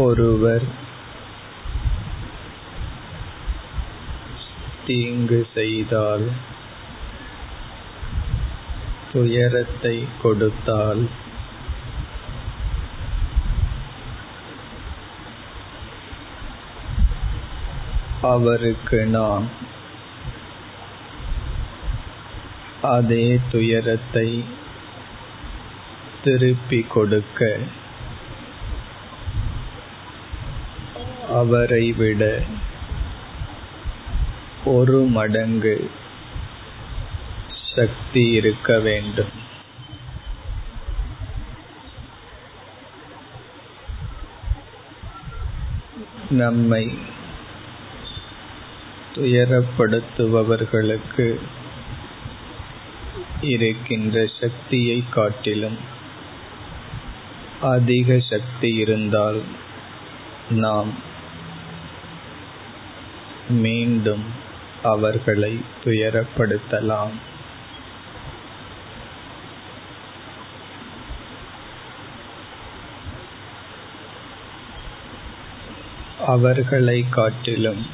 ஒருவர் தீங்கு செய்தால் துயரத்தை கொடுத்தால் அவருக்கு நாம் அதே துயரத்தை திருப்பிக் கொடுக்க அவரை விட ஒரு மடங்கு சக்தி இருக்க வேண்டும். நம்மை துயரப்படுத்துபவர்களுக்கு இருக்கின்ற சக்தியை காட்டிலும் அதிக சக்தி இருந்தால் நாம் மீண்டும் அவர்களை துயரப்படுத்தலாம். அவர்களை காட்டிலும்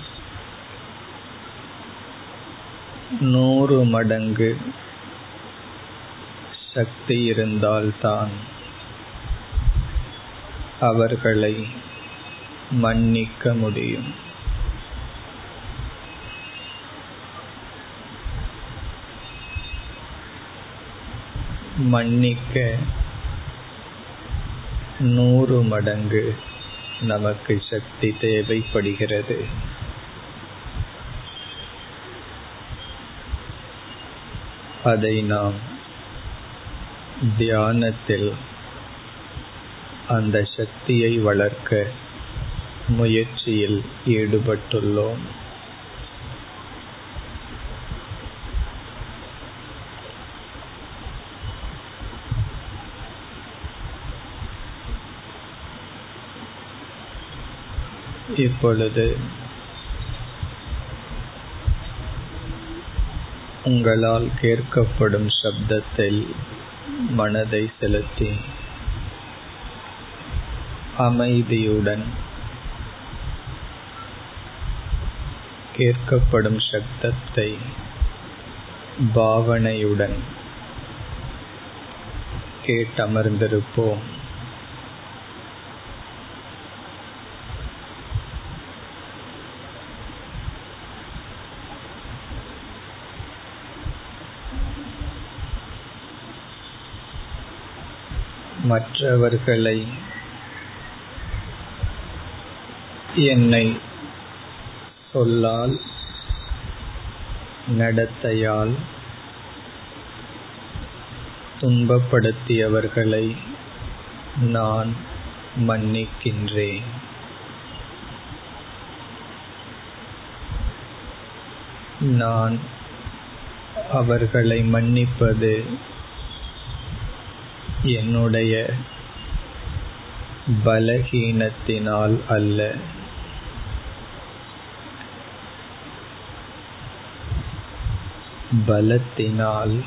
நூறு மடங்கு சக்தி இருந்தால்தான் அவர்களை மன்னிக்க முடியும். மன்னிக்க நூறு மடங்கு நமக்கு சக்தி தேவைப்படுகிறது. அதை நாம் தியானத்தில் அந்த சக்தியை வளர்க்க முயற்சியில் ஈடுபட்டுள்ளோம். இப்பொழுது உங்களால் கேட்கப்படும் சப்தத்தில் மனதை செலுத்தி அமைதியுடன் கேட்கப்படும் சப்தத்தை பாவனையுடன் கேட்டமர்ந்திருப்போம். மற்றவர்களை என்னை சொல்லால் நடத்தையால் துன்பப்படுத்தியவர்களை நான் மன்னிக்கின்றேன். நான் அவர்களை மன்னிப்பது என்னுடைய பலகீனத்தினால் அல்ல. பலத்தினால்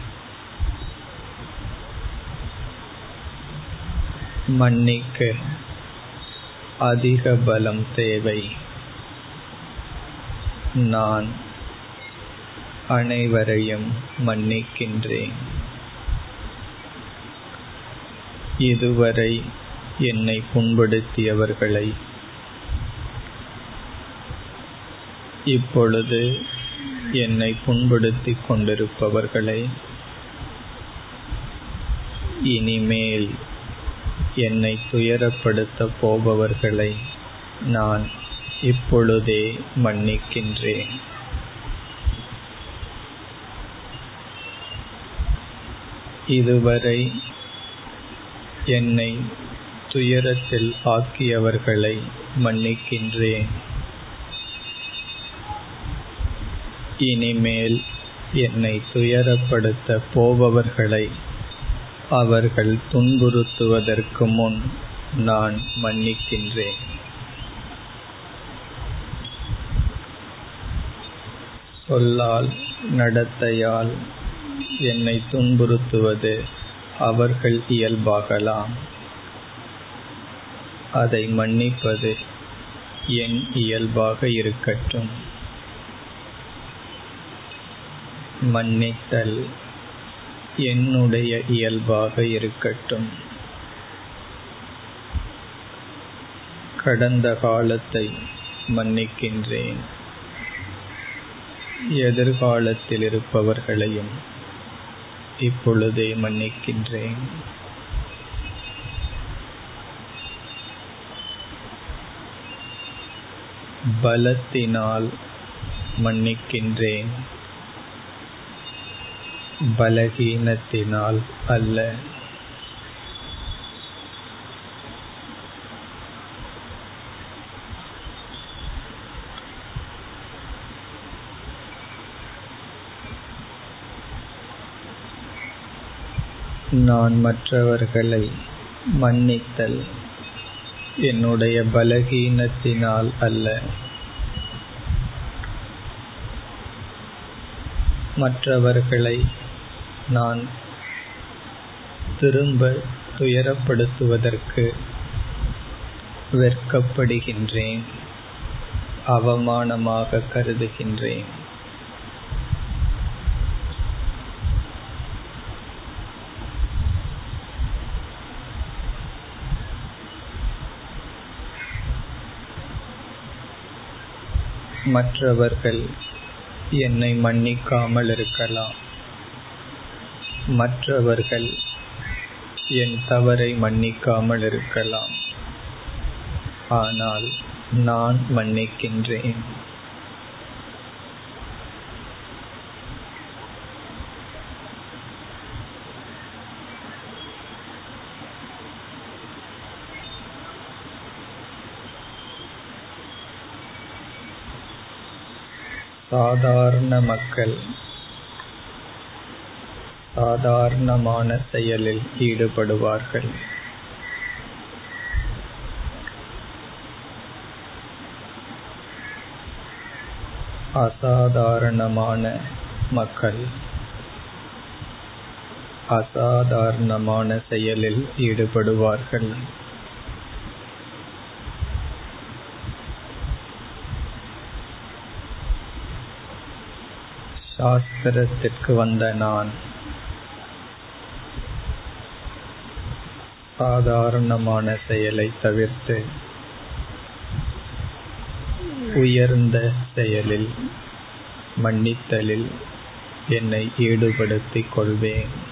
மன்னிக்க அதிக பலம் தேவை. நான் அனைவரையும் மன்னிக்கின்றேன். இதுவரை என்னை புண்படுத்தியவர்களை. இப்பொழுது என்னை புண்படுத்திக் கொண்டிருப்பவர்களை இனிமேல் என்னை துயரப்படுத்தப் போபவர்களை நான் இப்பொழுதே மன்னிக்கின்றேன். இதுவரை என்னை துயரத்தில் ஆக்கியவர்களை மன்னிக்கின்றேன். இனிமேல் என்னை துயரப்படுத்த போபவர்களை அவர்கள் துன்புறுத்துவதற்கு முன் நான் மன்னிக்கின்றேன். சொல்லால் நடத்தையால் என்னை துன்புறுத்துவது அவர்கள் இயல்பாகலாம். அதை மன்னிப்பது என் இயல்பாக இருக்கட்டும். மன்னித்தல் என்னுடைய இயல்பாக இருக்கட்டும். கடந்த காலத்தை மன்னிக்கின்றேன். எதிர்காலத்தில் இருப்பவர்களையும் இப்பொழுதே மன்னிக்கின்றேன். பலத்தினால் மன்னிக்கின்றேன். பலகீனத்தினால் அல்ல. நான் மற்றவர்களை மன்னித்தல் என்னுடைய பலகீனத்தினால் அல்ல. மற்றவர்களை நான் திரும்ப துயரப்படுத்துவதற்கு வெட்கப்படுகின்றேன் அவமானமாக கருதுகின்றேன். மற்றவர்கள் என்னை மன்னிக்காமல் இருக்கலாம். மற்றவர்கள் என் தவறை மன்னிக்காமல் இருக்கலாம். ஆனால் நான் மன்னிக்கின்றேன். சாதாரண மக்கள் சாதாரணமான செயலில் ஈடுபடுவார்கள். அசாதாரணமான மக்கள் அசாதாரணமான செயலில் ஈடுபடுவார்கள். சாஸ்திரத்திற்கு வந்த நான். சாதாரணமான செயலை தவிர்த்து உயர்ந்த செயலில் மன்னித்தலில் என்னை ஈடுபடுத்திக் கொள்வேன்.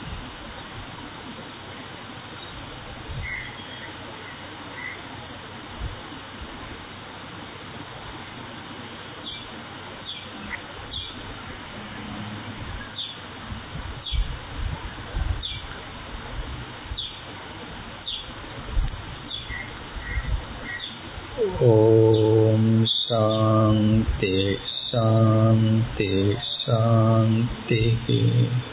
ॐ शान्ति शान्ति शान्तिः